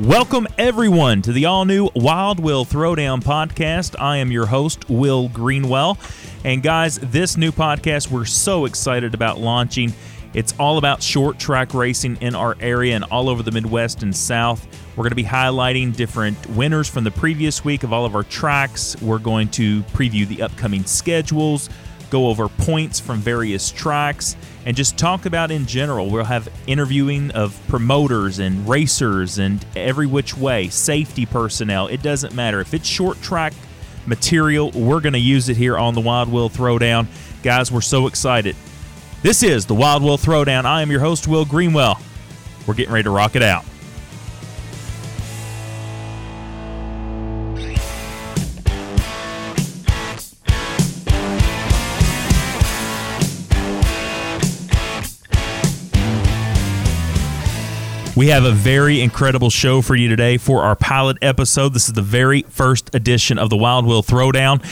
Welcome, everyone, to the all new Wild Will Throwdown podcast. I am your host, Will Greenwell. And, guys, this new podcast we're so excited about launching. It's all about short track racing in our area and all over the Midwest and South. We're going to be highlighting different winners from the previous week of all of our tracks. We're going to preview the upcoming schedules, go over points from various tracks, and just talk about in general. We'll have interviewing of promoters and racers and every which way, safety personnel. It doesn't matter. If it's short track material, we're going to use it here on the Wild Will Throwdown. Guys, we're so excited. This is the Wild Will Throwdown. I am your host, Will Greenwell. We're getting ready to rock it out. We have a very incredible show for you today for our pilot episode. This is the very first edition of the Wild Will Throwdown.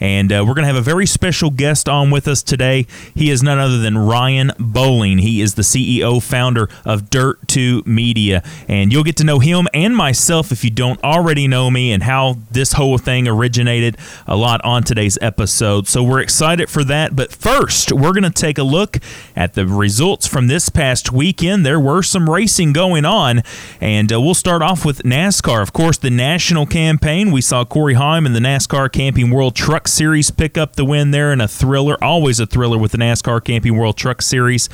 And uh, we're going to have a very special guest on with us today. He is none other than Ryan Bowling. He is the CEO, founder of Dirt 2 Media. And you'll get to know him and myself if you don't already know me and how this whole thing originated a lot on today's episode. So we're excited for that. But first, we're going to take a look at the results from this past weekend. There were some racing going on. And uh, we'll start off with NASCAR. Of course, the national campaign. We saw Corey Heim in the NASCAR Camping World Truck Series pick up the win there in a thriller. Always a thriller with the NASCAR Camping World Truck Series.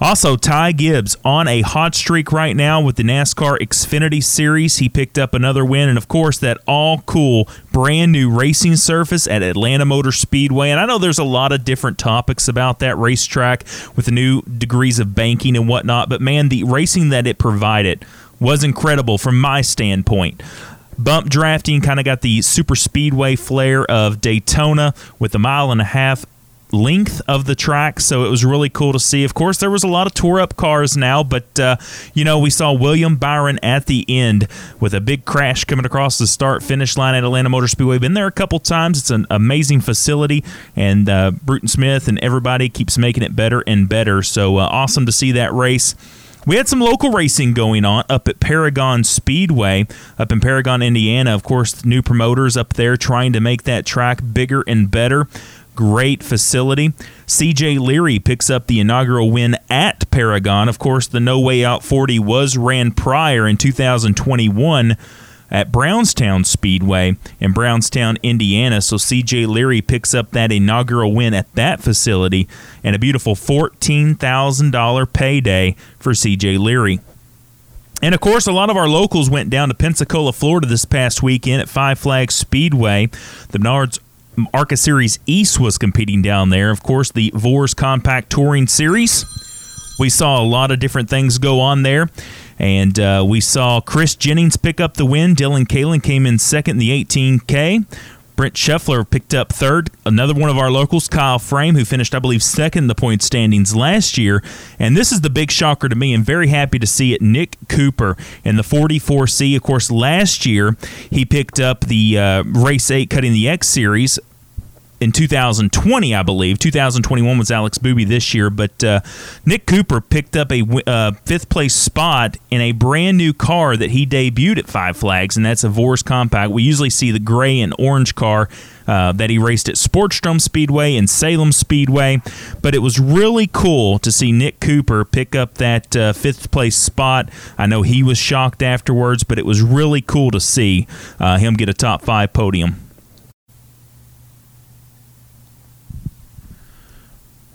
Also, Ty Gibbs on a hot streak right now with the NASCAR Xfinity Series. He picked up another win, and of course, that all cool brand new racing surface at Atlanta Motor Speedway. And I know there's a lot of different topics about that racetrack with the new degrees of banking and whatnot, but man, the racing that it provided was incredible from my standpoint bump drafting kind of got the super speedway flair of Daytona with a mile and a half length of the track so it was really cool to see. Of course there was a lot of tore up cars now but uh, you know we saw william byron at the end with a big crash coming across the start finish line at atlanta motor speedway. Been there a couple times. It's an amazing facility and uh, bruton smith and everybody keeps making it better and better. So uh, awesome to see that race we had some local racing going on up at Paragon Speedway up in Paragon, Indiana. Of course, new promoters up there trying to make that track bigger and better. Great facility. CJ Leary picks up the inaugural win at Paragon. Of course, the No Way Out 40 was ran prior in 2021 at Brownstown Speedway in Brownstown, Indiana. So CJ Leary picks up that inaugural win at that facility and a beautiful $14,000 payday for CJ Leary. And of course, a lot of our locals went down to Pensacola, Florida this past weekend at Five Flags Speedway. The Menards ARCA Series East was competing down there. Of course, the Vore's Compact Touring Series. We saw a lot of different things go on there. And uh, we saw Chris Jennings pick up the win. Dylan Kalen came in second in the 18K. Brent Scheffler picked up third. Another one of our locals, Kyle Frame, who finished, I believe, second in the point standings last year. And this is the big shocker to me, and very happy to see it. Nick Cooper in the 44C. Of course, last year he picked up the uh, Race 8 Cutting the X Series in 2020, I believe. 2021 was Alex Booby this year, but uh, Nick Cooper picked up a uh, fifth place spot in a brand new car that he debuted at Five Flags, and that's a Vore's Compact. We usually see the gray and orange car. Uh, that he raced at Sportsdrome Speedway and Salem Speedway. But it was really cool to see Nick Cooper pick up that uh, fifth place spot. I know he was shocked afterwards, but it was really cool to see uh, him get a top five podium.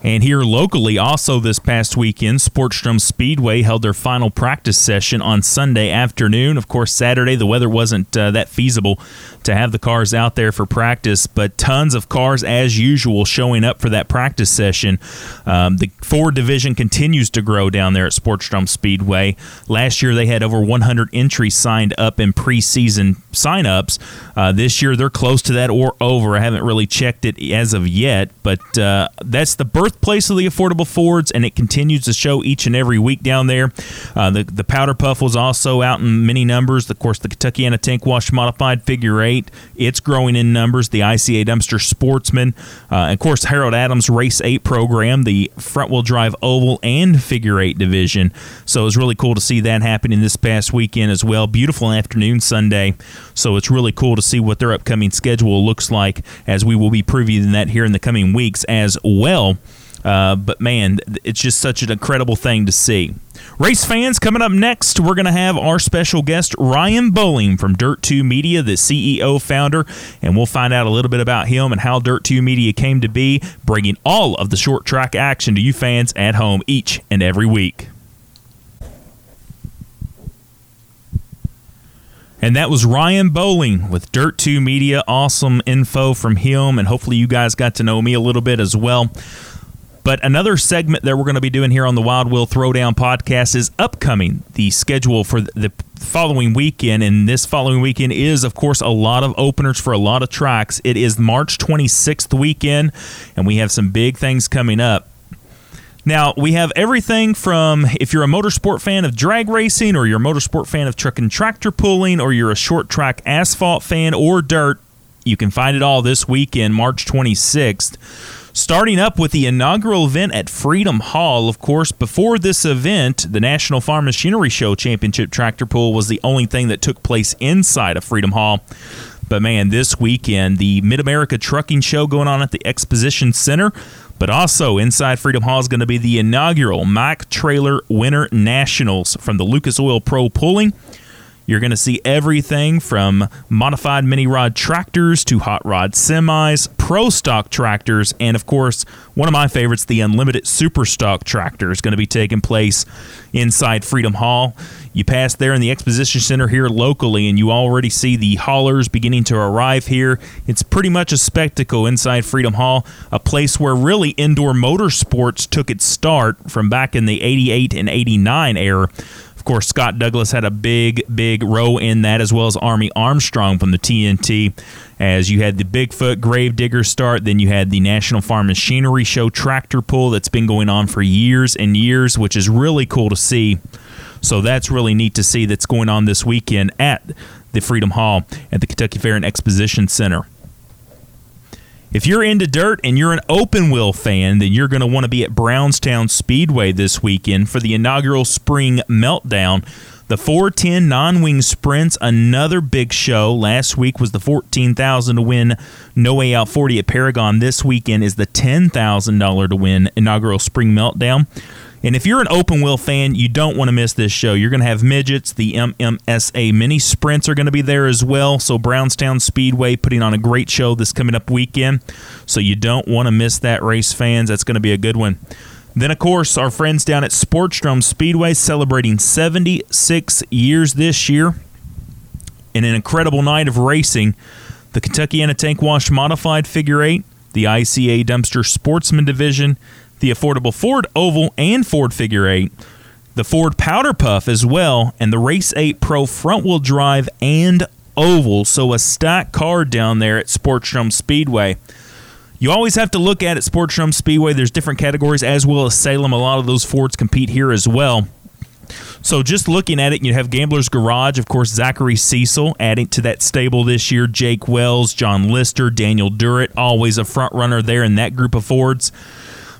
And here locally, also this past weekend, Sportsdrome Speedway held their final practice session on Sunday afternoon. Of course, Saturday the weather wasn't uh, that feasible to have the cars out there for practice, but tons of cars as usual showing up for that practice session. Um, the Ford division continues to grow down there at Sportsdrome Speedway. Last year they had over 100 entries signed up in preseason signups. Uh, this year they're close to that or over. I haven't really checked it as of yet, but uh, that's the birth birthplace of the affordable Fords, and it continues to show each and every week down there. Uh, the the Powder Puff was also out in many numbers. Of course, the Kentuckiana Tank Wash Modified Figure Eight, it's growing in numbers. The ICA Dumpster Sportsman, uh, and of course Harold Adams Race Eight program, the front wheel drive oval and figure eight division. So it was really cool to see that happening this past weekend as well. Beautiful afternoon Sunday. So it's really cool to see what their upcoming schedule looks like as we will be previewing that here in the coming weeks as well. Uh, but man, it's just such an incredible thing to see. Race fans, coming up next, we're going to have our special guest, Ryan Bowling from Dirt 2 Media, the CEO founder, and we'll find out a little bit about him and how Dirt 2 Media came to be, bringing all of the short track action to you fans at home each and every week. And that was Ryan Bowling with Dirt 2 Media. Awesome info from him, and hopefully you guys got to know me a little bit as well. But another segment that we're going to be doing here on the Wild Will Throwdown podcast is upcoming. The schedule for the following weekend, and this following weekend is, of course, a lot of openers for a lot of tracks. It is March 26th weekend, and we have some big things coming up. Now, we have everything from if you're a motorsport fan of drag racing, or you're a motorsport fan of truck and tractor pulling, or you're a short track asphalt fan or dirt, you can find it all this weekend, March 26th. Starting up with the inaugural event at Freedom Hall. Of course, before this event, the National Farm Machinery Show Championship Tractor Pull was the only thing that took place inside of Freedom Hall. But man, this weekend, the Mid America Trucking Show going on at the Exposition Center. But also inside Freedom Hall is going to be the inaugural Mack Trailer Winter Nationals from the Lucas Oil Pro Pulling. You're going to see everything from modified mini rod tractors to hot rod semis, pro stock tractors, and of course, one of my favorites, the unlimited super stock tractor, is going to be taking place inside Freedom Hall. You pass there in the exposition center here locally, and you already see the haulers beginning to arrive here. It's pretty much a spectacle inside Freedom Hall, a place where really indoor motorsports took its start from back in the 88 and 89 era. Of course, Scott Douglas had a big, big row in that, as well as Army Armstrong from the TNT. As you had the Bigfoot Gravedigger start, then you had the National Farm Machinery Show tractor pull that's been going on for years and years, which is really cool to see. So that's really neat to see that's going on this weekend at the Freedom Hall at the Kentucky Fair and Exposition Center. If you're into dirt and you're an open wheel fan, then you're going to want to be at Brownstown Speedway this weekend for the inaugural Spring Meltdown. The 410 non wing sprints, another big show. Last week was the 14000 to win No Way Out 40 at Paragon. This weekend is the $10,000 to win inaugural Spring Meltdown. And if you're an open wheel fan, you don't want to miss this show. You're going to have midgets. The MMSA mini sprints are going to be there as well. So Brownstown Speedway putting on a great show this coming up weekend. So you don't want to miss that race, fans. That's going to be a good one. Then, of course, our friends down at Sportsdrome Speedway celebrating 76 years this year in an incredible night of racing. The Kentuckiana Tank Wash Modified Figure 8, the ICA Dumpster Sportsman Division, the affordable Ford Oval and Ford Figure 8, the Ford Powder Puff as well, and the Race 8 Pro front wheel drive and oval. So a stacked car down there at Sportsdrome Speedway. You always have to look at it, Sportsdrome Speedway. There's different categories as well as Salem. A lot of those Fords compete here as well. So just looking at it, you have Gambler's Garage, of course, Zachary Cecil adding to that stable this year. Jake Wells, John Lister, Daniel Durrett, always a front runner there in that group of Fords.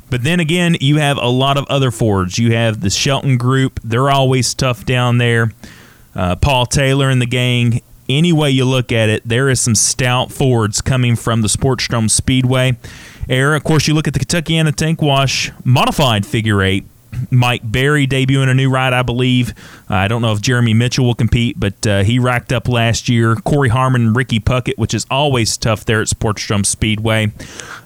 But then again, you have a lot of other Fords. You have the Shelton Group; they're always tough down there. Uh, Paul Taylor and the gang. Any way you look at it, there is some stout Fords coming from the Sportsdrome Speedway. Air, of course, you look at the Kentuckiana Tank Wash modified figure eight. Mike Berry debuting a new ride, I believe. Uh, I don't know if Jeremy Mitchell will compete, but uh, he racked up last year. Corey Harmon, Ricky Puckett, which is always tough there at Sportsdrome Speedway.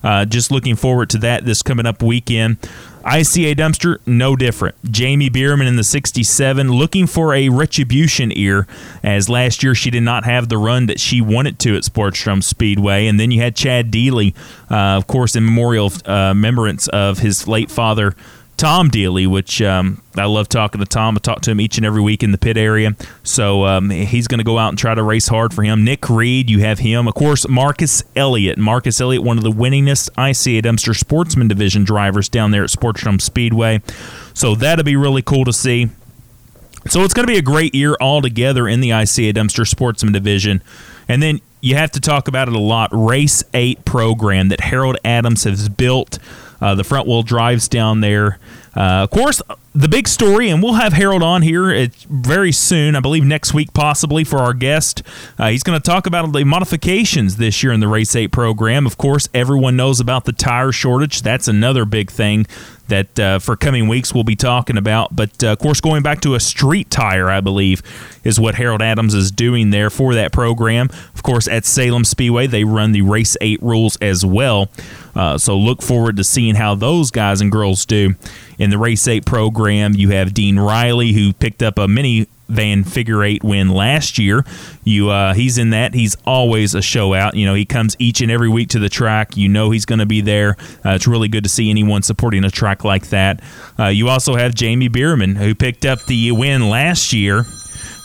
Uh, just looking forward to that this coming up weekend. ICA dumpster, no different. Jamie Bierman in the 67 looking for a retribution ear, as last year she did not have the run that she wanted to at Sportsdrome Speedway. And then you had Chad Deely, uh, of course, in memorial uh, remembrance of his late father, Tom Dealey, which um, I love talking to Tom. I talk to him each and every week in the pit area. So um, he's going to go out and try to race hard for him. Nick Reed, you have him. Of course, Marcus Elliott. Marcus Elliott, one of the winningest ICA Dempster Sportsman Division drivers down there at Sportsdrome Speedway. So that'll be really cool to see. So it's going to be a great year altogether in the ICA Dempster Sportsman Division. And then you have to talk about it a lot. Race 8 program that Harold Adams has built. Uh, the front wheel drives down there. Uh, of course, the big story, and we'll have Harold on here very soon, I believe next week possibly for our guest. Uh, he's going to talk about the modifications this year in the Race 8 program. Of course, everyone knows about the tire shortage. That's another big thing that uh, for coming weeks we'll be talking about. But uh, of course, going back to a street tire, I believe, is what Harold Adams is doing there for that program. Of course, at Salem Speedway, they run the Race 8 rules as well. Uh, so look forward to seeing how those guys and girls do in the Race 8 program. You have Dean Riley, who picked up a mini van figure eight win last year. You uh, he's in that. He's always a show out. You know, he comes each and every week to the track. You know he's going to be there. Uh, it's really good to see anyone supporting a track like that. Uh, you also have Jamie Bierman who picked up the win last year,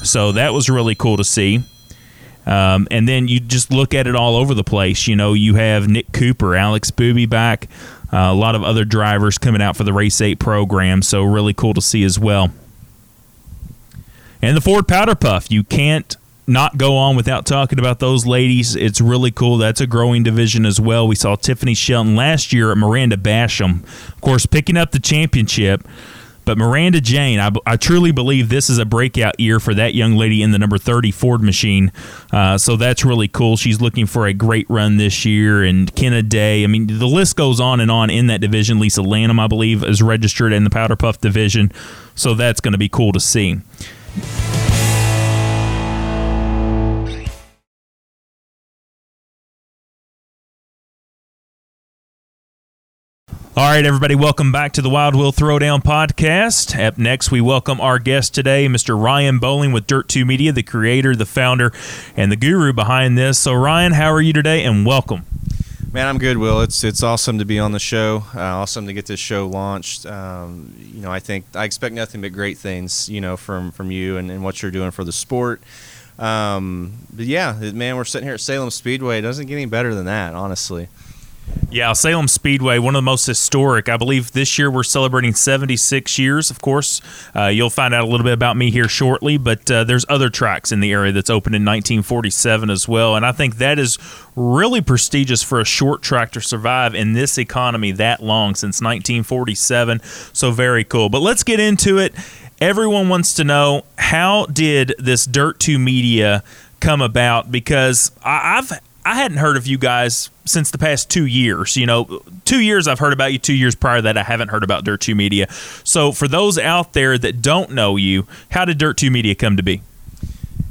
so that was really cool to see. Um, and then you just look at it all over the place. You know, you have Nick Cooper, Alex Booby back, uh, a lot of other drivers coming out for the Race 8 program. So, really cool to see as well. And the Ford Powder Puff, you can't not go on without talking about those ladies. It's really cool. That's a growing division as well. We saw Tiffany Shelton last year at Miranda Basham, of course, picking up the championship. But Miranda Jane, I, I, truly believe this is a breakout year for that young lady in the number 30 Ford machine. Uh, so that's really cool. She's looking for a great run this year. And Kenna Day, I mean, the list goes on and on in that division. Lisa Lanham, I believe, is registered in the Powder Puff division. So that's going to be cool to see. All right, everybody, welcome back to the Wild Will Throwdown podcast. Up next, we welcome our guest today, Mr. Ryan Bowling with Dirt 2 Media, the creator, the founder, and the guru behind this. So, Ryan, how are you today? And welcome. Man, I'm good, Will. It's it's awesome to be on the show. Uh, awesome to get this show launched. Um, you know, I think I expect nothing but great things. You know, from from you and, and what you're doing for the sport. Um, but yeah, man, we're sitting here at Salem Speedway. It doesn't get any better than that, honestly. Yeah, Salem Speedway, one of the most historic. I believe this year we're celebrating 76 years. Of course, uh, you'll find out a little bit about me here shortly, but uh, there's other tracks in the area that's opened in 1947 as well. And I think that is really prestigious for a short track to survive in this economy that long since 1947. So very cool. But let's get into it. Everyone wants to know how did this Dirt 2 Media come about? Because I've I hadn't heard of you guys since the past two years. You know, two years I've heard about you. Two years prior that, I haven't heard about Dirt Two Media. So, for those out there that don't know you, how did Dirt Two Media come to be?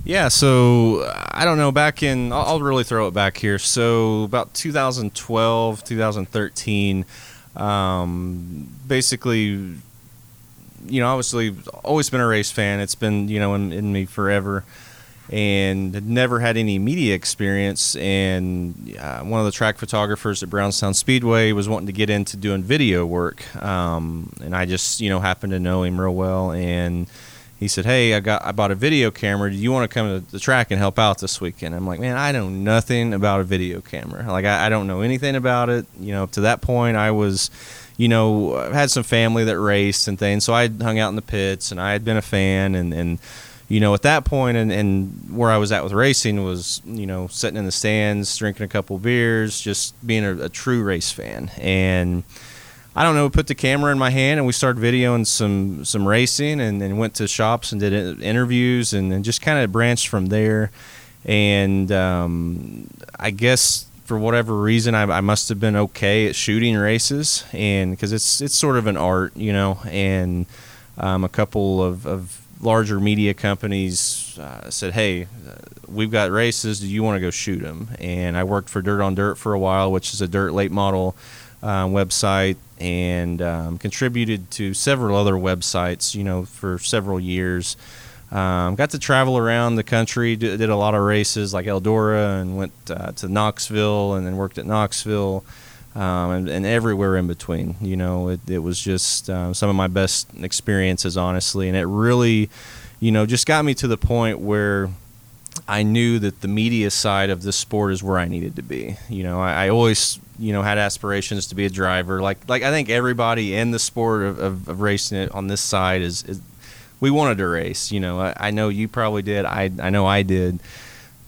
Yeah, so I don't know. Back in, I'll, really throw it back here. So about 2012, 2013, um, basically, you know, obviously, always been a race fan. It's been you know in, in me forever and had never had any media experience. And uh, one of the track photographers at Brownstown Speedway was wanting to get into doing video work, um, and I just you know happened to know him real well, and he said, "Hey, I got I bought a video camera. Do you want to come to the track and help out this weekend?" I'm like, "Man, I know nothing about a video camera. Like I, I don't know anything about it. You know, to that point, I was." you know, I had some family that raced and things, so I hung out in the pits and I had been a fan and, and you know, at that point and, and where I was at with racing was, you know, sitting in the stands, drinking a couple beers, just being a, a true race fan. And I don't know, put the camera in my hand and we started videoing some some racing and then went to shops and did interviews and, and just kind of branched from there. And um, I guess for whatever reason, I, I, must have been okay at shooting races, and because it's it's sort of an art, you know. And um, a couple of, of larger media companies uh, said, "Hey, uh, we've got races. Do you want to go shoot them?" And I worked for Dirt on Dirt for a while, which is a dirt late model uh, website, and um, contributed to several other websites. You know, for several years. Um, got to travel around the country. Did, did, a lot of races like Eldora, and went uh, to Knoxville, and then worked at Knoxville. Um, and, and, everywhere in between. You know, it, it was just uh, some of my best experiences, honestly, and it really, you know, just got me to the point where I knew that the media side of this sport is where I needed to be. You know, I, I always, you know, had aspirations to be a driver. Like, like I think everybody in the sport of, of, of racing it on this side is, is, we wanted to race. You know, I, I know you probably did. I, I know I did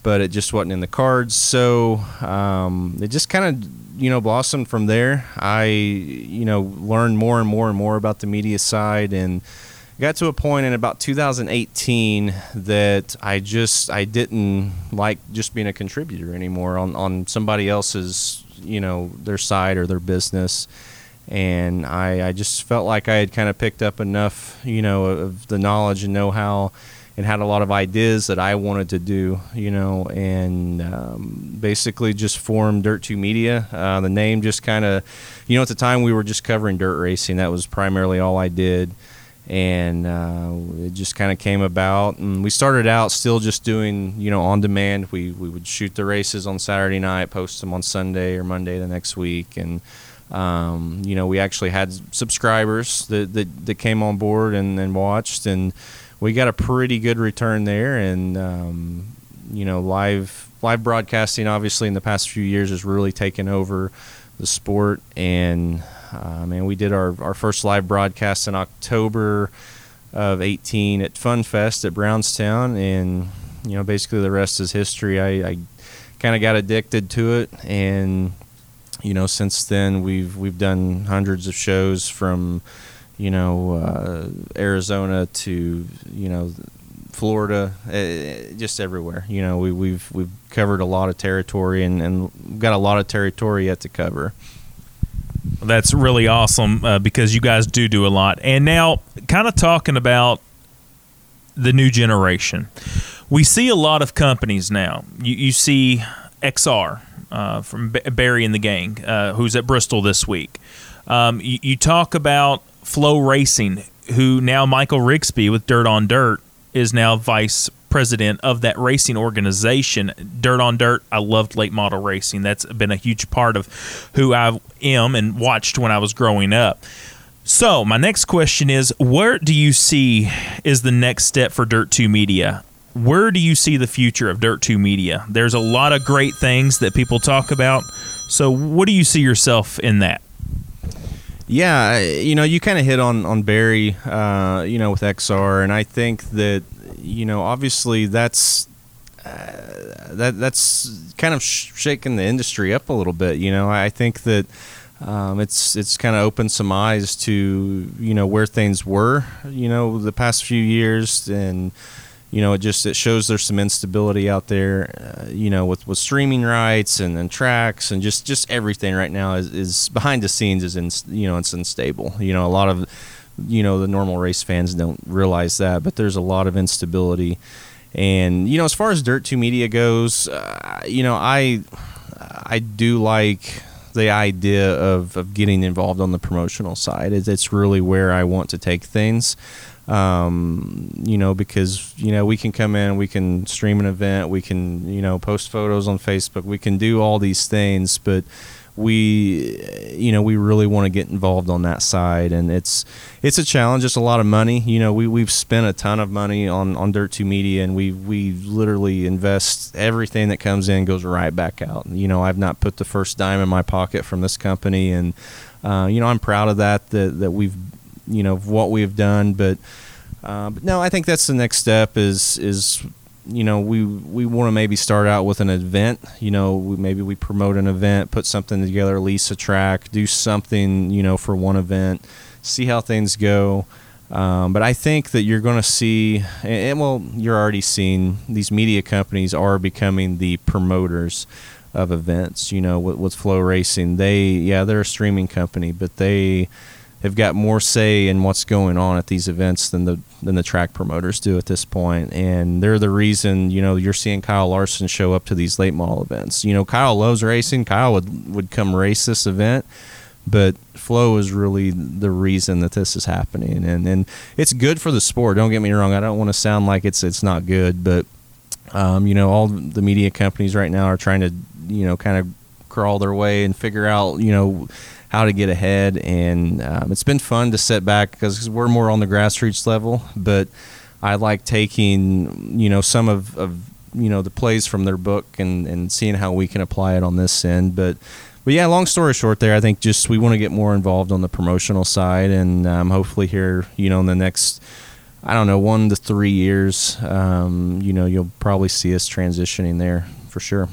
but it just wasn't in the cards. So um, it just kind of you know blossomed from there. I you know learned more and more and more about the media side and got to a point in about 2018 that I just I didn't like just being a contributor anymore on on somebody else's you know their side or their business. And I, I just felt like I had kind of picked up enough, you know, of the knowledge and know-how and had a lot of ideas that I wanted to do, you know, and um, basically just formed Dirt 2 Media. Uh, the name just kind of, you know, at the time we were just covering dirt racing. That was primarily all I did. And uh, it just kind of came about. And we started out still just doing, you know, on demand. We, we would shoot the races on Saturday night, post them on Sunday or Monday the next week. And, um, you know, we actually had subscribers that, that, that came on board and, and watched. And, we got a pretty good return there, and um, you know, live live broadcasting obviously in the past few years has really taken over the sport. And uh, man, we did our our first live broadcast in October of 18 at Fun Fest at Brownstown, and you know, basically the rest is history. I, I kind of got addicted to it, and you know, since then we've we've done hundreds of shows from you know, uh, Arizona to you know, Florida, uh, just everywhere. You know, we, we've we've covered a lot of territory and, and got a lot of territory yet to cover. That's really awesome uh, because you guys do do a lot. And now, kind of talking about the new generation, we see a lot of companies now. You, you see XR uh, from Barry and the gang, uh, who's at Bristol this week. Um, you, you, talk about FloRacing, who now Michael Rigsby with Dirt on Dirt is now vice president of that racing organization. Dirt on Dirt, I loved late model racing. That's been a huge part of who I am and watched when I was growing up. So, my next question is where do you see is the next step for Dirt 2 Media? Where do you see the future of Dirt 2 Media? There's a lot of great things that people talk about. So, what do you see yourself in that? Yeah, you know, you kind of hit on on Barry, uh, you know, with XR, and I think that you know, obviously that's uh, that that's kind of sh- shaking the industry up a little bit. You know, I think that um, it's it's kind of opened some eyes to you know where things were, you know, the past few years and you know, it just it shows there's some instability out there, uh, you know, with, with streaming rights and, and tracks and just, just everything right now is, is behind the scenes is in, you know, it's unstable. You know, a lot of, you know, the normal race fans don't realize that, but there's a lot of instability. And you know, as far as Dirt Two Media goes, uh, you know, I I do like the idea of, of getting involved on the promotional side. It's, it's really where I want to take things um, you know, because you know we can come in, we can stream an event, we can you know post photos on Facebook, we can do all these things, but we you know we really want to get involved on that side and it's it's a challenge it's a lot of money you know we, we've spent a ton of money on on dirt 2 media and we we literally invest everything that comes in goes right back out you know i've not put the first dime in my pocket from this company and uh, you know i'm proud of that that that we've you know what we've done. But uh, but no, I think that's the next step. Is is you know we we want to maybe start out with an event. You know, we, maybe we promote an event, put something together, lease a track, do something you know for one event, see how things go. Um, but I think that you're going to see, and, and, well, you're already seeing these media companies are becoming the promoters of events. You know, with, with FloRacing, they yeah they're a streaming company, but they have got more say in what's going on at these events than the than the track promoters do at this. And they're the reason, you know, you're seeing Kyle Larson show up to these late model events. You know, Kyle loves racing. Kyle would would come race this event, but Flo is really the reason that this is happening. And and it's good for the sport. Don't get me wrong. I don't want to sound like it's it's not good, but um, you know, all the media companies right now are trying to, you know, kind of crawl their way and figure out, you know, how to get ahead. And um, it's been fun to sit back because we're more on the grassroots level, but I like taking, you know, some of, of you know the plays from their book and, and seeing how we can apply it on this end. But but yeah, long story short, there I think just we want to get more involved on the promotional side, and um, hopefully here, you know, in the next I don't know one to three years, um, you know, you'll probably see us transitioning there for sure.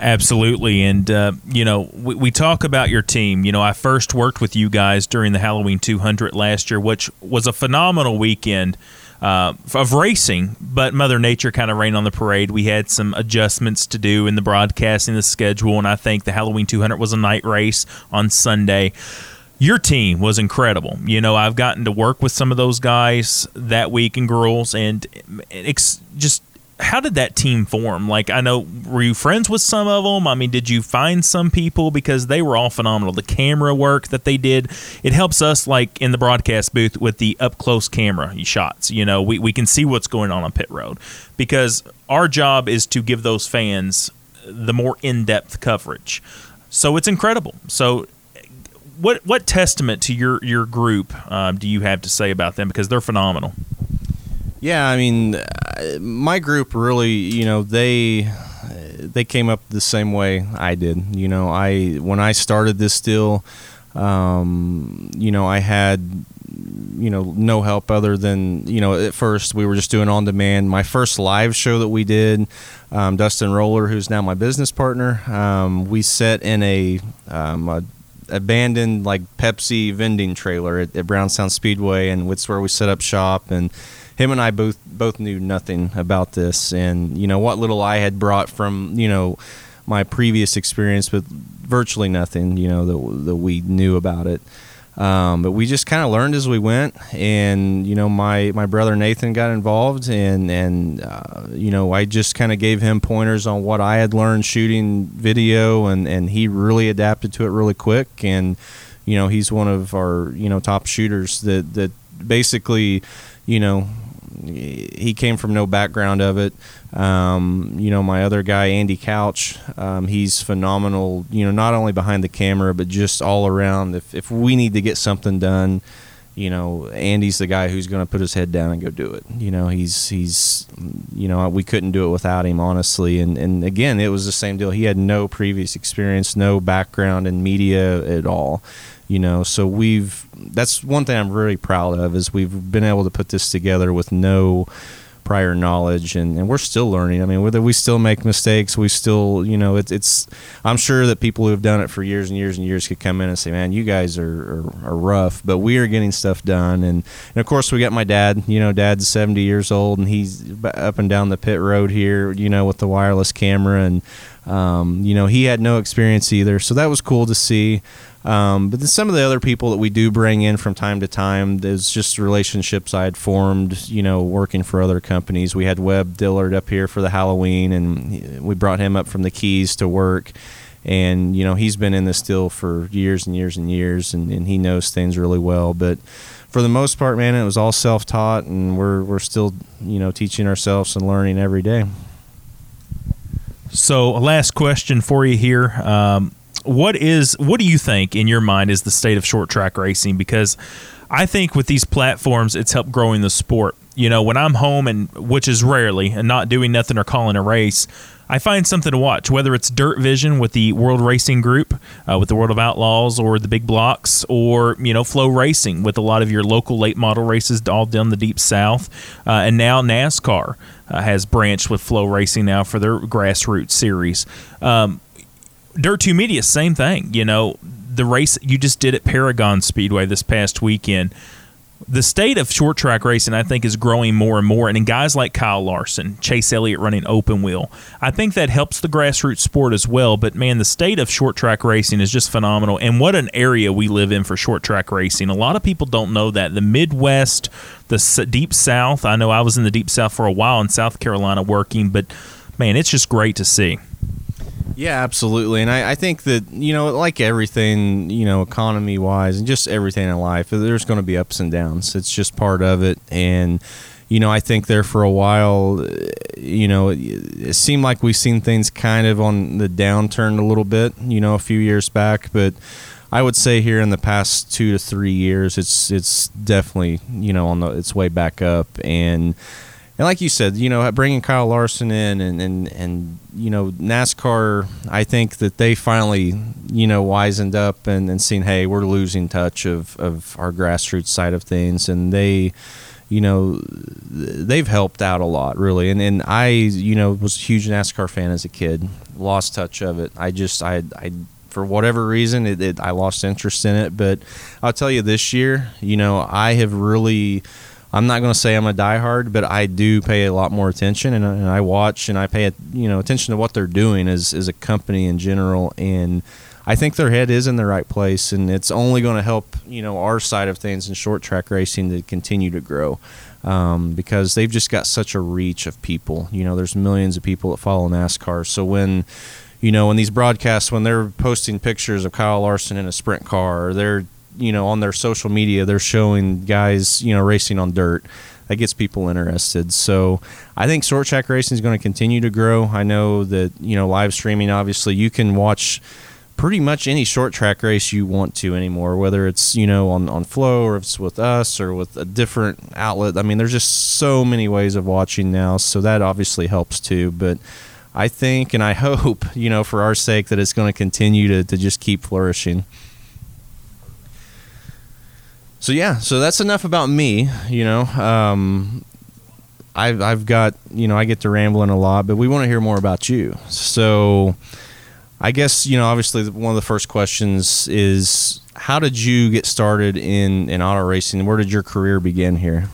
Absolutely. And, uh, you know, we, we, talk about your team. You know, I first worked with you guys during the Halloween 200 last year, which was a phenomenal weekend uh, of racing, but Mother Nature kind of rained on the parade. We had some adjustments to do in the broadcasting, the schedule, and I think the Halloween 200 was a night race on Sunday. Your team was incredible. You know, I've gotten to work with some of those guys that week and girls, and it's just how did that team form? Like, I know, were you friends with some of them? I mean, did you find some people because they were all phenomenal? The camera work that they did, it helps us, like in the broadcast booth, with the up close camera shots. You know, we, we can see what's going on on pit road because our job is to give those fans the more in depth coverage. So it's incredible. So, what what testament to your your group um, do you have to say about them because they're phenomenal? Yeah, I mean, uh, my group really, you know, they they came up the same way I did. You know, I when I started this deal, um, you know, I had you know no help other than you know at first we were just doing on demand. My first live show that we did, um, Dustin Roller, who's now my business partner, um, we set in a, um, a abandoned like Pepsi vending trailer at, at Brownstown Speedway, and it's where we set up shop and him and I both both knew nothing about this, and you know what little I had brought from you know my previous experience with virtually nothing, you know that that we knew about it. Um, but we just kind of learned as we went, and you know my my brother Nathan got involved, and and uh, you know I just kind of gave him pointers on what I had learned shooting video, and and he really adapted to it really quick, and you know he's one of our you know top shooters that that basically you know he came from no background of it. Um, you know, my other guy, Andy Couch, um, he's phenomenal. You know, not only behind the camera, but just all around. If if we need to get something done, you know, Andy's the guy who's going to put his head down and go do it. You know, he's he's, you know, we couldn't do it without him, honestly. And and again, it was the same deal. He had no previous experience, no background in media at all you know so we've that's one thing i'm really proud of is we've been able to put this together with no prior knowledge and, and we're still learning. I mean whether we still make mistakes we still you know it, it's i'm sure that people who have done it for years and years and years could come in and say man you guys are, are, are rough but we are getting stuff done. And, and of course we got my dad you know dad's 70 years old and he's up and down the pit road here you know with the wireless camera and um, you know he had no experience either. So that was cool to see um, but then some of the other people that we do bring in from time to time, there's just relationships I had formed, you know, working for other companies. We had Webb Dillard up here for the Halloween, and we brought him up from the Keys to work. And, you know, he's been in this deal for years and years and years, and, and he knows things really well. But for the most part, man, it was all self taught, and we're, we're still, you know, teaching ourselves and learning every day. So, a last question for you here. Um, what is what do you think in your mind is the state of short track racing? Because I think with these platforms, it's helped growing the sport. You know, when I'm home and which is rarely and not doing nothing or calling a race, I find something to watch. Whether it's Dirt Vision with the World Racing Group, uh, with the World of Outlaws, or the Big Blocks, or you know FloRacing with a lot of your local late model races all down the deep south, uh, and now NASCAR uh, has branched with FloRacing now for their grassroots series. Um, Dirt 2 Media, same thing. You know, the race you just did at Paragon Speedway this past weekend. The state of short track racing, I think, is growing more and more. And in guys like Kyle Larson, Chase Elliott running open wheel, I think that helps the grassroots sport as well. But man, the state of short track racing is just phenomenal. And what an area we live in for short track racing. A lot of people don't know that. The Midwest, the deep South, I know I was in the deep South for a while in South Carolina working, but man, it's just great to see. Yeah, absolutely. And I, I, think that, you know, like everything, you know, economy wise and just everything in life, there's going to be ups and downs. It's just part of it. And, you know, I think there for a while, you know, it, it seemed like we've seen things kind of on the downturn a little bit, you know, a few years back, but I would say here in the past two to three years, it's it's definitely you know on the its way back up, and and like you said, you know, bringing Kyle Larson in and and and you know NASCAR, I think that they finally you know wisened up and and seen, hey, we're losing touch of of our grassroots side of things, and they you know, they've helped out a lot, really. And and I, you know, was a huge NASCAR fan as a kid. Lost touch of it. I just, I, I, for whatever reason, it, it, I lost interest in it. But I'll tell you, this year, you know, I have really. I'm not going to say I'm a diehard, but I do pay a lot more attention, and, and I watch and I pay you know attention to what they're doing as as a company in general, and I think their head is in the right place, and it's only going to help you know our side of things in short track racing to continue to grow. Um, because they've just got such a reach of people. You know, there's millions of people that follow NASCAR. So when you know, in these broadcasts, when they're posting pictures of Kyle Larson in a sprint car, or they're, you know, on their social media, they're showing guys, you know, racing on dirt. That gets people interested. So I think short track racing is going to continue to grow. I know that, you know, live streaming, obviously, you can watch pretty much any short track race you want to anymore, whether it's, you know, on, on Flo or if it's with us or with a different outlet. I mean, there's just so many ways of watching now. So that obviously helps too. But, I think and I hope, you know, for our sake, that it's going to continue to, to just keep flourishing. So yeah, so that's enough about me. You know, um, I've I've got you know I get to rambling a lot, but we want to hear more about you. So I guess you know obviously one of the first questions is how did you get started in in auto racing? Where did your career begin here?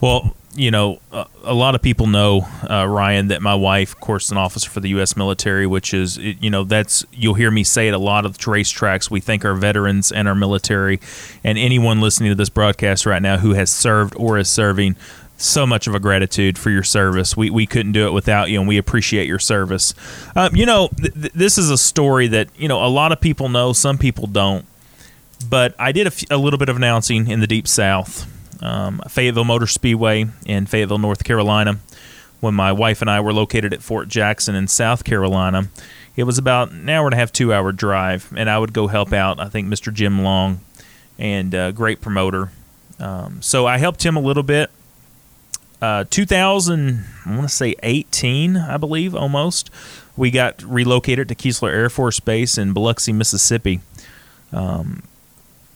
Well, you know, uh, a lot of people know uh, Ryan that my wife, of course, an officer for the U.S. military, which is, you know, that's you'll hear me say it a lot of racetracks. We thank our veterans and our military, and anyone listening to this broadcast right now who has served or is serving. So much of a gratitude for your service. We, we couldn't do it without you, and we appreciate your service. Um, you know, th- th- this is a story that you know a lot of people know, some people don't. But I did a, f- a little bit of announcing in the Deep South um, Fayetteville Motor Speedway in Fayetteville, North Carolina. When my wife and I were located at Fort Jackson in South Carolina, it was about an hour and a half, two hour drive, and I would go help out. I think Mr. Jim Long, and uh, great promoter. Um, so I helped him a little bit. Uh, 2000, I want to say 18, I believe, almost. We got relocated to Keesler Air Force Base in Biloxi, Mississippi. Um,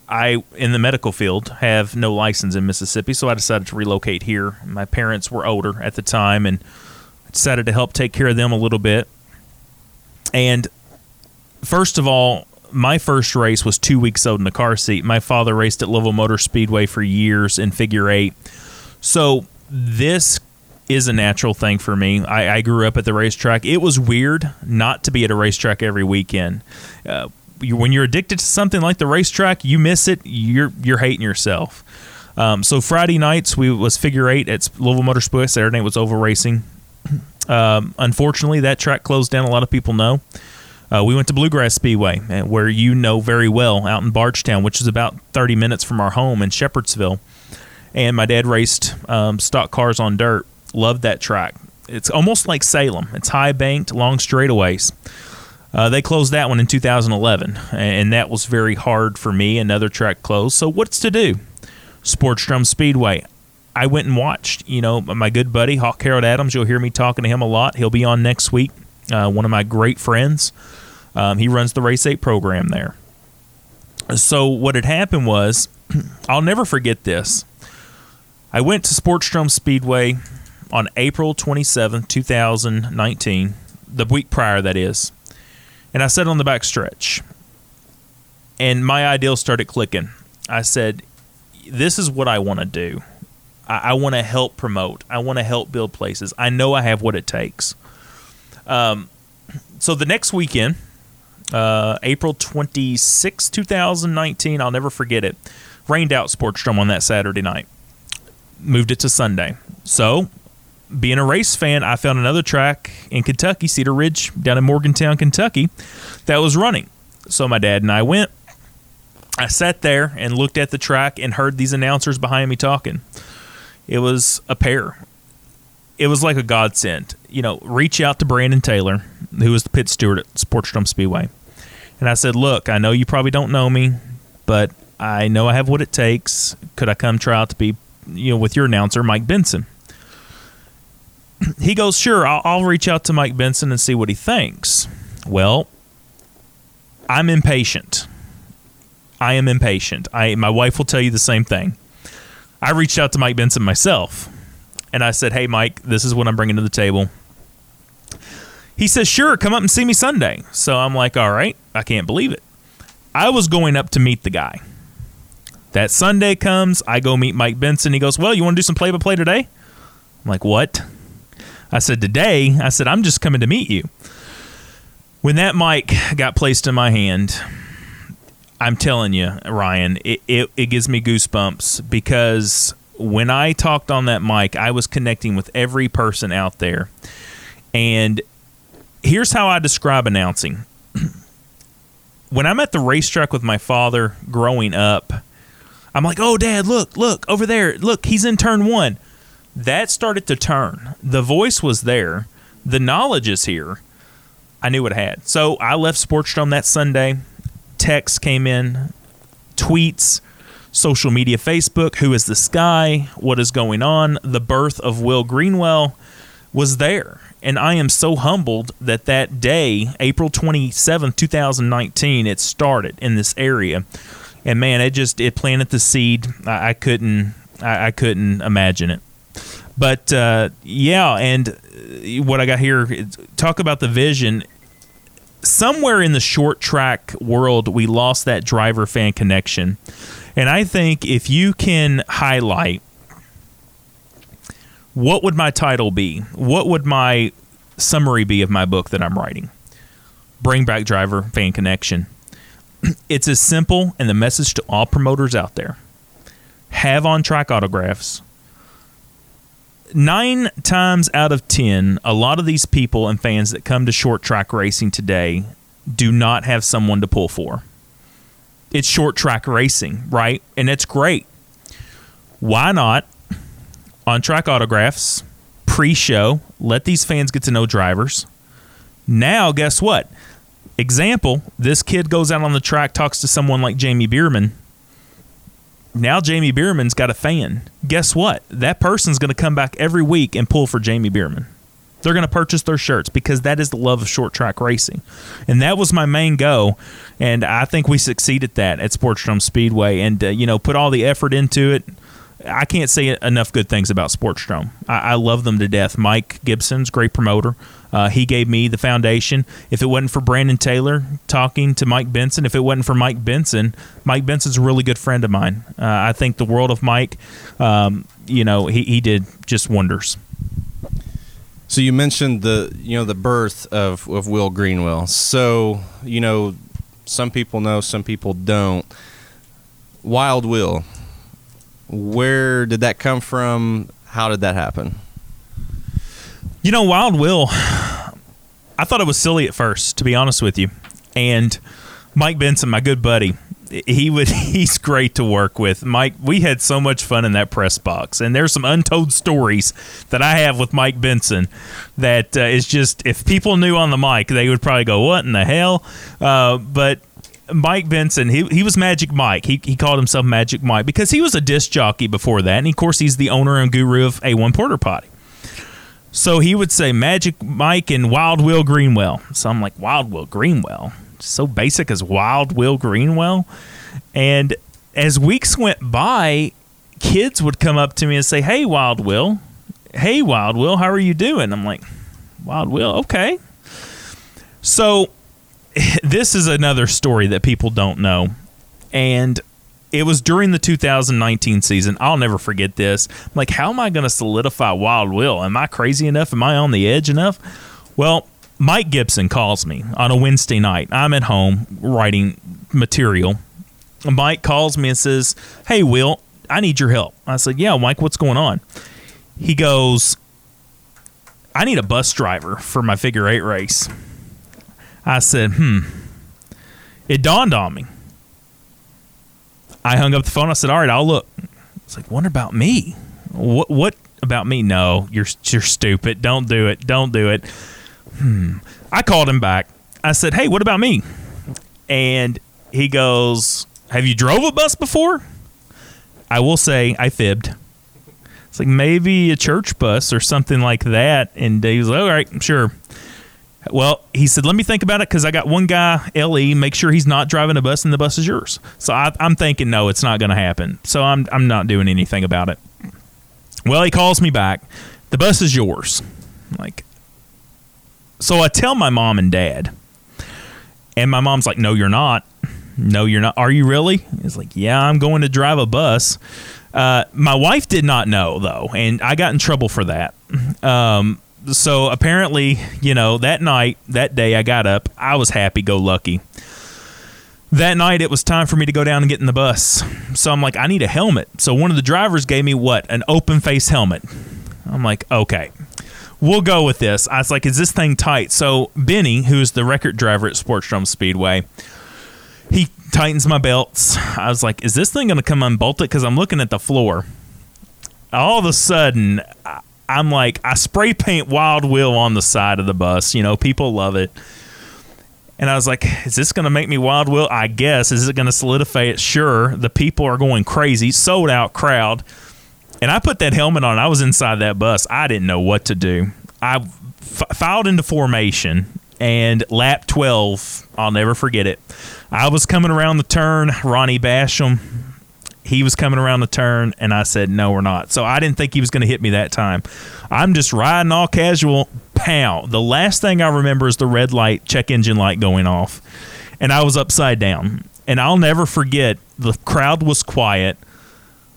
I, in the medical field, have no license in Mississippi, so I decided to relocate here. My parents were older at the time, and I decided to help take care of them a little bit. And first of all, my first race was two weeks old in the car seat. My father raced at Louisville Motor Speedway for years in figure eight. So this is a natural thing for me. I, I grew up at the racetrack. It was weird not to be at a racetrack every weekend. Uh, you, when you're addicted to something like the racetrack, you miss it, you're you're hating yourself. Um, so Friday nights we was figure eight at Louisville Motor Speedway. Saturday night was oval racing. Um, unfortunately, that track closed down. A lot of people know. Uh, we went to Bluegrass Speedway, uh, where you know very well, out in Bardstown, which is about 30 minutes from our home in Shepherdsville. And my dad raced um, stock cars on dirt. Loved that track. It's almost like Salem. It's high banked, long straightaways. Uh, they closed that one in 2011, and that was very hard for me. Another track closed. So what's to do? Sportsdrome Speedway. I went and watched. You know, my good buddy Hawk Harold Adams. You'll hear me talking to him a lot. He'll be on next week. Uh, one of my great friends. Um, he runs the Race Eight program there. So what had happened was, I'll never forget this. I went to Sportsdrome Speedway on April 27, 2019, the week prior, that is and I sat on the back stretch. And my ideal started clicking. I said, This is what I want to do. I, I want to help promote. I want to help build places. I know I have what it takes. Um, so the next weekend, uh, April 26, 2019, I'll never forget it. Rained out Sports on that Saturday night. Moved it to Sunday. So being a race fan, I found another track in Kentucky, Cedar Ridge, down in Morgantown, Kentucky, that was running. So my dad and I went. I sat there and looked at the track and heard these announcers behind me talking. It was a pair. It was like a godsend. You know, reach out to Brandon Taylor, who was the pit steward at Sportsdrome Speedway. And I said, Look, I know you probably don't know me, but I know I have what it takes. Could I come try out to be, you know, with your announcer, Mike Benson? He goes, Sure, I'll, I'll reach out to Mike Benson and see what he thinks. Well, I'm impatient. I am impatient. I my wife will tell you the same thing. I reached out to Mike Benson myself, and I said, "Hey, Mike, this is what I'm bringing to the table." He says, "Sure, come up and see me Sunday." So I'm like, "All right." I can't believe it. I was going up to meet the guy. That Sunday comes, I go meet Mike Benson. He goes, "Well, you want to do some play-by-play today?" I'm like, "What?" I said, "Today." I said, "I'm just coming to meet you." When that mic got placed in my hand, I'm telling you, Ryan, it, it, it gives me goosebumps because when I talked on that mic, I was connecting with every person out there. And here's how I describe announcing. when I'm at the racetrack with my father growing up, I'm like, oh, dad, look, look, over there. Look, he's in turn one. That started to turn. The voice was there, the knowledge is here. I knew what I had. So I left Sportsdrome that Sunday texts came in, tweets, social media, Facebook, who is this guy? What is going on? The birth of Will Greenwell was there. And I am so humbled that that day, April 27, 2019, it started in this area. And man, it just it planted the seed. I, I couldn't I, I, couldn't imagine it. But uh, yeah, and what I got here, talk about the vision somewhere in the short track world, we lost that driver fan connection. And I think if you can highlight what would my title be? What would my summary be of my book that I'm writing? Bring back driver fan connection. It's as simple and the message to all promoters out there. Have on track autographs nine times out of ten, a lot of these people and fans that come to short track racing today do not have someone to pull for. It's short track racing, right? And it's great. Why not on track autographs, pre show, let these fans get to know drivers? Now, guess what? Example, this kid goes out on the track, talks to someone like Jamie Bierman now Jamie Bierman's got a fan. Guess what? That person's going to come back every week and pull for Jamie Bierman. They're going to purchase their shirts because that is the love of short track racing. And that was my main go. And I think we succeeded that at Sportsdrome Speedway and, uh, you know, put all the effort into it. I can't say enough good things about Sportsdrome. I, I love them to death. Mike Gibson's great promoter. Uh, he gave me the foundation. If it wasn't for Brandon Taylor talking to Mike Benson, if it wasn't for Mike Benson, Mike Benson's a really good friend of mine. Uh, I think the world of Mike. Um, you know, he, he did just wonders. So you mentioned the you know the birth of, of Will Greenwell. So you know some people know, some people don't. Wild Will, where did that come from? How did that happen? You know, Wild Will, I thought it was silly at first, to be honest with you. And Mike Benson, my good buddy, he would he's great to work with. Mike, we had so much fun in that press box, and there's some untold stories that I have with Mike Benson that uh, is just if people knew on the mic, they would probably go, "What in the hell?" Uh, but Mike Benson, he, he was Magic Mike. He, he called himself Magic Mike because he was a disc jockey before that. And of course, he's the owner and guru of A1 Porter Potty. So he would say Magic Mike and Wild Will Greenwell. So I'm like, Wild Will Greenwell? So basic as Wild Will Greenwell? And as weeks went by, kids would come up to me and say, Hey, Wild Will. Hey, Wild Will, how are you doing? I'm like, Wild Will, okay. So this is another story that people don't know. And it was during the 2019 season. I'll never forget this. I'm like, how am I going to solidify Wild Will? Am I crazy enough? Am I on the edge enough? Well, Mike Gibson calls me on a Wednesday night. I'm at home writing material. Mike calls me and says, Hey, Will, I need your help. I said, Yeah, Mike, what's going on? He goes, I need a bus driver for my figure eight race. I said, Hmm. It dawned on me. I hung up the phone. I said, "All right, I'll look." It's like, "Wonder about me? What what about me? No, you're you're stupid. Don't do it. Don't do it. Hmm. I called him back. I said, "Hey, what about me?" And he goes, "Have you drove a bus before?" I will say I fibbed. It's like maybe a church bus or something like that. And he was like, "All right, sure." Well, he said, "Let me think about it because I got one guy, Le. Make sure he's not driving a bus, and the bus is yours." So I, I'm thinking, no, it's not going to happen. So I'm I'm not doing anything about it. Well, he calls me back. The bus is yours. I'm like, so I tell my mom and dad, and my mom's like, "No, you're not. No, you're not. Are you really?" He's like, "Yeah, I'm going to drive a bus." Uh, my wife did not know though, and I got in trouble for that. Um, so apparently, you know, that night, that day, I got up. I was happy go lucky. That night, it was time for me to go down and get in the bus. So I'm like, I need a helmet. So one of the drivers gave me what? An open face helmet. I'm like, okay, we'll go with this. I was like, is this thing tight? So Benny, who's the record driver at Sportsdrome Speedway, he tightens my belts. I was like, is this thing going to come unbolted? Because I'm looking at the floor. All of a sudden, I'm like, I spray paint Wild Will on the side of the bus. You know, people love it. And I was like, is this going to make me Wild Will? I guess. Is it going to solidify it? Sure. The people are going crazy. Sold out crowd. And I put that helmet on. I was inside that bus. I didn't know what to do. I f- filed into formation and lap 12, I'll never forget it. I was coming around the turn. Ronnie Basham, he was coming around the turn, and I said, no, we're not. So I didn't think he was going to hit me that time. I'm just riding all casual. Pow. The last thing I remember is the red light, check engine light going off. And I was upside down. And I'll never forget, the crowd was quiet.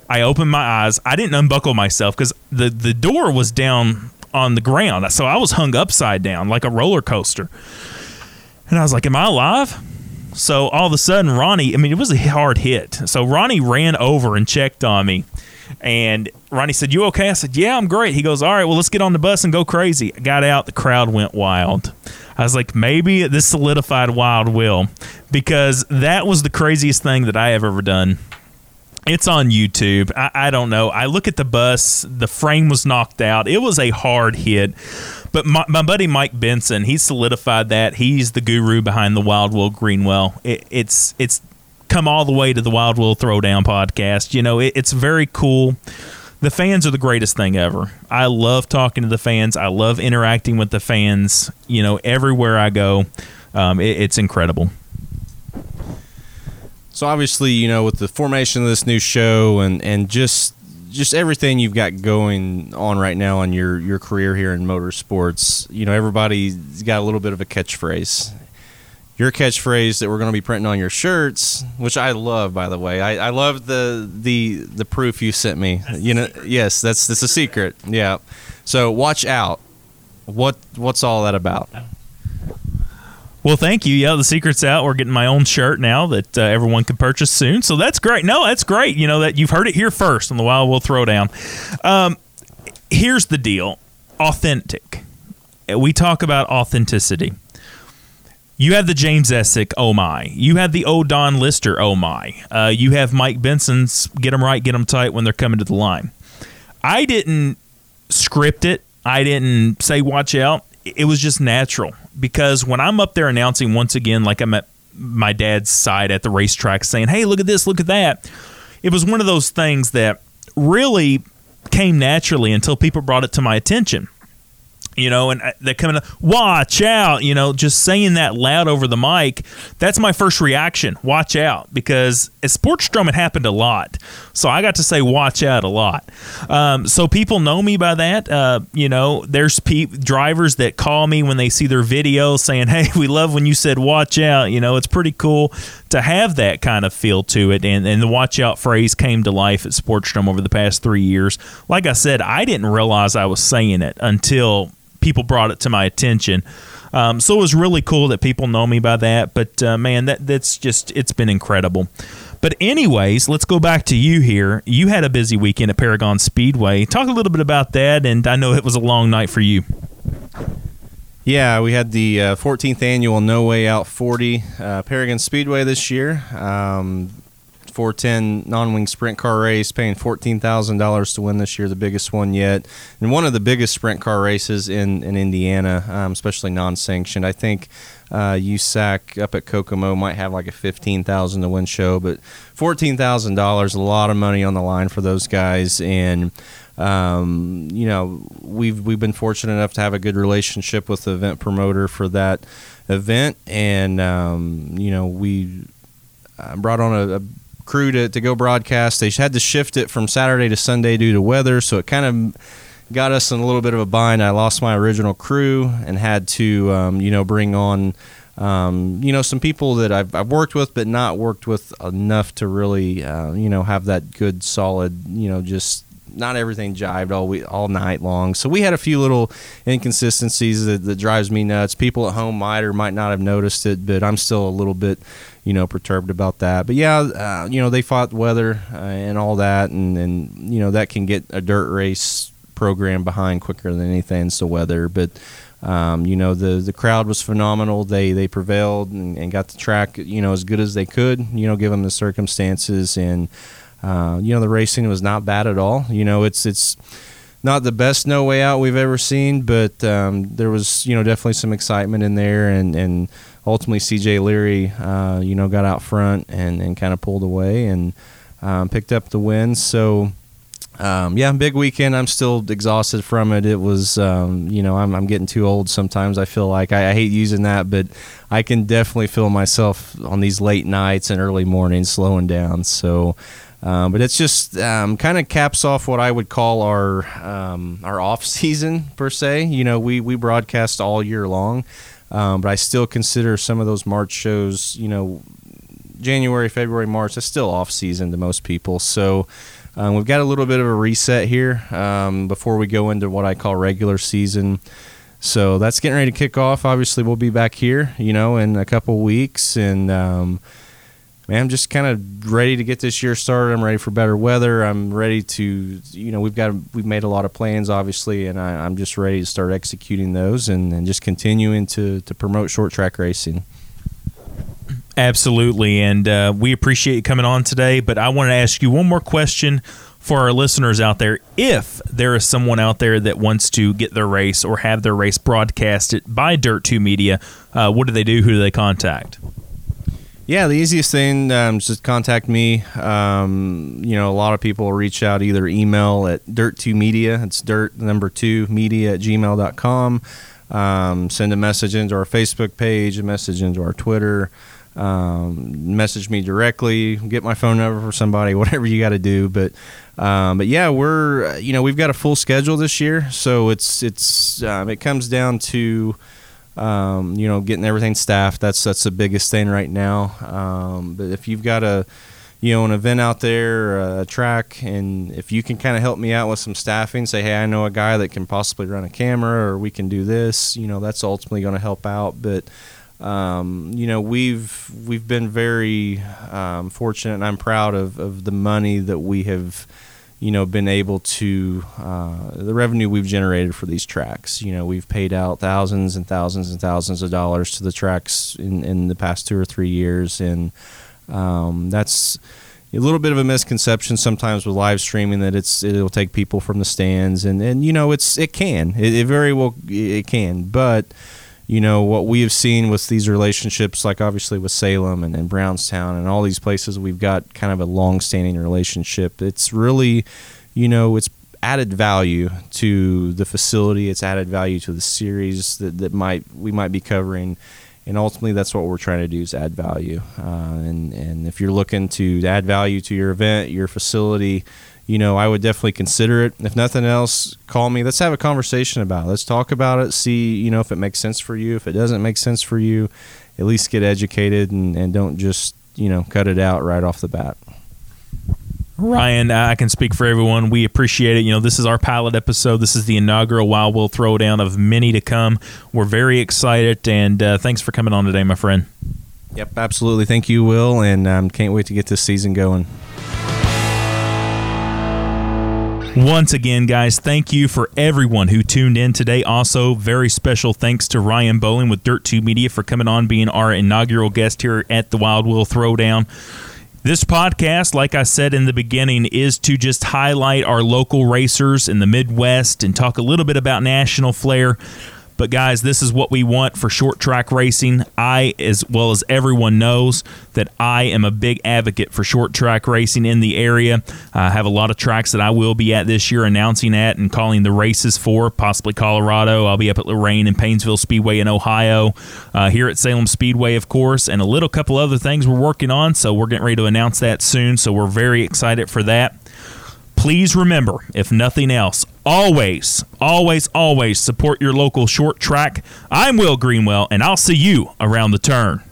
I opened my eyes. I didn't unbuckle myself because the, the door was down on the ground. So I was hung upside down like a roller coaster. And I was like, Am I alive? So all of a sudden, Ronnie, I mean, it was a hard hit. So Ronnie ran over and checked on me. And Ronnie said, You okay? I said, Yeah, I'm great. He goes, All right, well, let's get on the bus and go crazy. I got out. The crowd went wild. I was like, Maybe this solidified Wild Will because that was the craziest thing that I have ever done. It's on YouTube. I, I, don't know. I look at the bus. The frame was knocked out. It was a hard hit. But my, my buddy Mike Benson, he solidified that. He's the guru behind the Wild Will Greenwell. It, it's it's come all the way to the Wild Will Throwdown podcast. You know, it, it's very cool. The fans are the greatest thing ever. I love talking to the fans. I love interacting with the fans. You know, everywhere I go, um, it, it's incredible. So obviously, you know, with the formation of this new show and and just just everything you've got going on right now on your your career here in motorsports, you know, everybody's got a little bit of a catchphrase. Your catchphrase that we're going to be printing on your shirts, which I love, by the way. I, I love the the the proof you sent me. You know, yes, that's that's a secret. Yeah. So watch out. What what's all that about? Well, thank you. Yeah, the secret's out. We're getting my own shirt now that uh, everyone can purchase soon. So that's great. No, that's great. You know that you've heard it here first on the Wild Will Throwdown. Um, here's the deal: authentic. We talk about authenticity. You have the James Essick, oh my. You have the old Don Lister, oh my. Uh, you have Mike Benson's, get them right, get them tight when they're coming to the line. I didn't script it. I didn't say watch out. It was just natural. Because when I'm up there announcing once again, like I'm at my dad's side at the racetrack saying, hey, look at this, look at that, it was one of those things that really came naturally until people brought it to my attention you know, and uh, they're coming up, watch out, you know, just saying that loud over the mic. That's my first reaction. Watch out, because at Sportsdrome it happened a lot, so I got to say watch out a lot. Um, so people know me by that. Uh, you know, there's pe- drivers that call me when they see their video saying, "Hey, we love when you said watch out." You know, it's pretty cool to have that kind of feel to it, and and the watch out phrase came to life at Sportsdrome over the past three years. Like I said, I didn't realize I was saying it until people brought it to my attention. Um, so it was really cool that people know me by that. But uh, man, that that's just it's been incredible. But anyways, let's go back to you here. You had a busy weekend at Paragon Speedway. Talk a little bit about that, and I know it was a long night for you. Yeah, we had the uh, 14th annual No Way Out 40 uh, Paragon Speedway this year. Um, 410 non-wing sprint car race, paying fourteen thousand dollars to win this year, the biggest one yet, and one of the biggest sprint car races in in Indiana, um, especially non-sanctioned. I think uh, USAC up at Kokomo might have like a fifteen thousand to win show, but fourteen thousand dollars, a lot of money on the line for those guys, and um, you know we've we've been fortunate enough to have a good relationship with the event promoter for that event, and um, you know we uh, brought on a, a crew to, to go broadcast. They had to shift it from Saturday to Sunday due to weather, so it kind of got us in a little bit of a bind. I lost my original crew and had to, um, you know, bring on, um, you know, some people that I've, I've, worked with, but not worked with enough to really, uh, you know, have that good, solid, you know, just not everything jived all week, all night long. So we had a few little inconsistencies that, that drives me nuts. People at home might or might not have noticed it, but I'm still a little bit, you know, perturbed about that. But yeah, uh, you know, they fought weather uh, and all that, and and you know that can get a dirt race program behind quicker than anything. The weather, but. Um, you know the the crowd was phenomenal. They they prevailed and, and, got the track you know as good as they could. You know, given the circumstances, and uh, you know the racing was not bad at all. You know it's it's not the best no way out we've ever seen, but um, there was you know definitely some excitement in there, and and ultimately CJ Leary uh, you know got out front and and kind of pulled away and um, picked up the win. So um, yeah, big weekend. I'm still exhausted from it. It was, um, you know, I'm, I'm, getting too old sometimes. I feel like I, I, hate using that, but I can definitely feel myself on these late nights and early mornings slowing down. So, um, but it's just um, kind of caps off what I would call our um, our off season per se. You know, we we broadcast all year long, um, but I still consider some of those March shows, you know, January, February, March, it's still off season to most people. So. Um, we've got a little bit of a reset here um, before we go into what I call regular season. So that's getting ready to kick off. Obviously, we'll be back here, you know, in a couple weeks, and um, man, I'm just kind of ready to get this year started. I'm ready for better weather. I'm ready to, you know, we've got we've made a lot of plans, obviously, and I, am just ready to start executing those and, and just continuing to to promote short track racing. Absolutely. And uh, we appreciate you coming on today. But I want to ask you one more question for our listeners out there. If there is someone out there that wants to get their race or have their race broadcasted by Dirt 2 Media, uh, what do they do? Who do they contact? Yeah, the easiest thing um, is just contact me. Um, you know, a lot of people reach out either email at dirt2media, it's dirt number two media at gmail.com. Um, send a message into our Facebook page, a message into our Twitter um, message me directly, get my phone number for somebody, whatever you got to do. But um, but yeah, we're you know we've got a full schedule this year, so it's it's um, it comes down to um, you know getting everything staffed. That's that's the biggest thing right now. Um, but if you've got a you know an event out there, a track, and if you can kind of help me out with some staffing, say hey, I know a guy that can possibly run a camera, or we can do this. You know that's ultimately going to help out, but um, you know we've we've been very um, fortunate and I'm proud of, of the money that we have you know been able to uh, the revenue we've generated for these tracks. You know we've paid out thousands and thousands and thousands of dollars to the tracks in, in the past two or three years. And um, that's a little bit of a misconception sometimes with live streaming that it's it'll take people from the stands. And, and you know it's it can. It, it very well it can. But you know what we have seen with these relationships like obviously with salem and, and brownstown and all these places we've got kind of a long-standing relationship. It's really you know it's added value to the facility. It's added value to the series that, that might we might be covering. And ultimately that's what we're trying to do is add value. Uh, and and if you're looking to add value to your event your facility you know, I would definitely consider it. If nothing else, call me. Let's have a conversation about it. Let's talk about it. See, you know, if it makes sense for you. If it doesn't make sense for you, at least get educated and, and don't just, you know, cut it out right off the bat. Ryan, I can speak for everyone. We appreciate it. You know, this is our pilot episode. This is the inaugural Wild Will Throwdown of many to come. We're very excited, and uh, thanks for coming on today, my friend. Yep, absolutely. Thank you, Will, and um, can't wait to get this season going. Once again, guys, thank you for everyone who tuned in today. Also, very special thanks to Ryan Bowling with Dirt 2 Media for coming on, being our inaugural guest here at the Wild Will Throwdown. This podcast, like I said in the beginning, is to just highlight our local racers in the Midwest and talk a little bit about national flair. But guys, this is what we want for short track racing. I, as well as everyone knows, that I am a big advocate for short track racing in the area. I have a lot of tracks that I will be at this year, announcing at and calling the races for, possibly Colorado. I'll be up at Lorain and Painesville Speedway in Ohio, uh, here at Salem Speedway, of course, and a little couple other things we're working on. So we're getting ready to announce that soon. So we're very excited for that please remember, if nothing else, always, always, always support your local short track. I'm Will Greenwell, and I'll see you around the turn.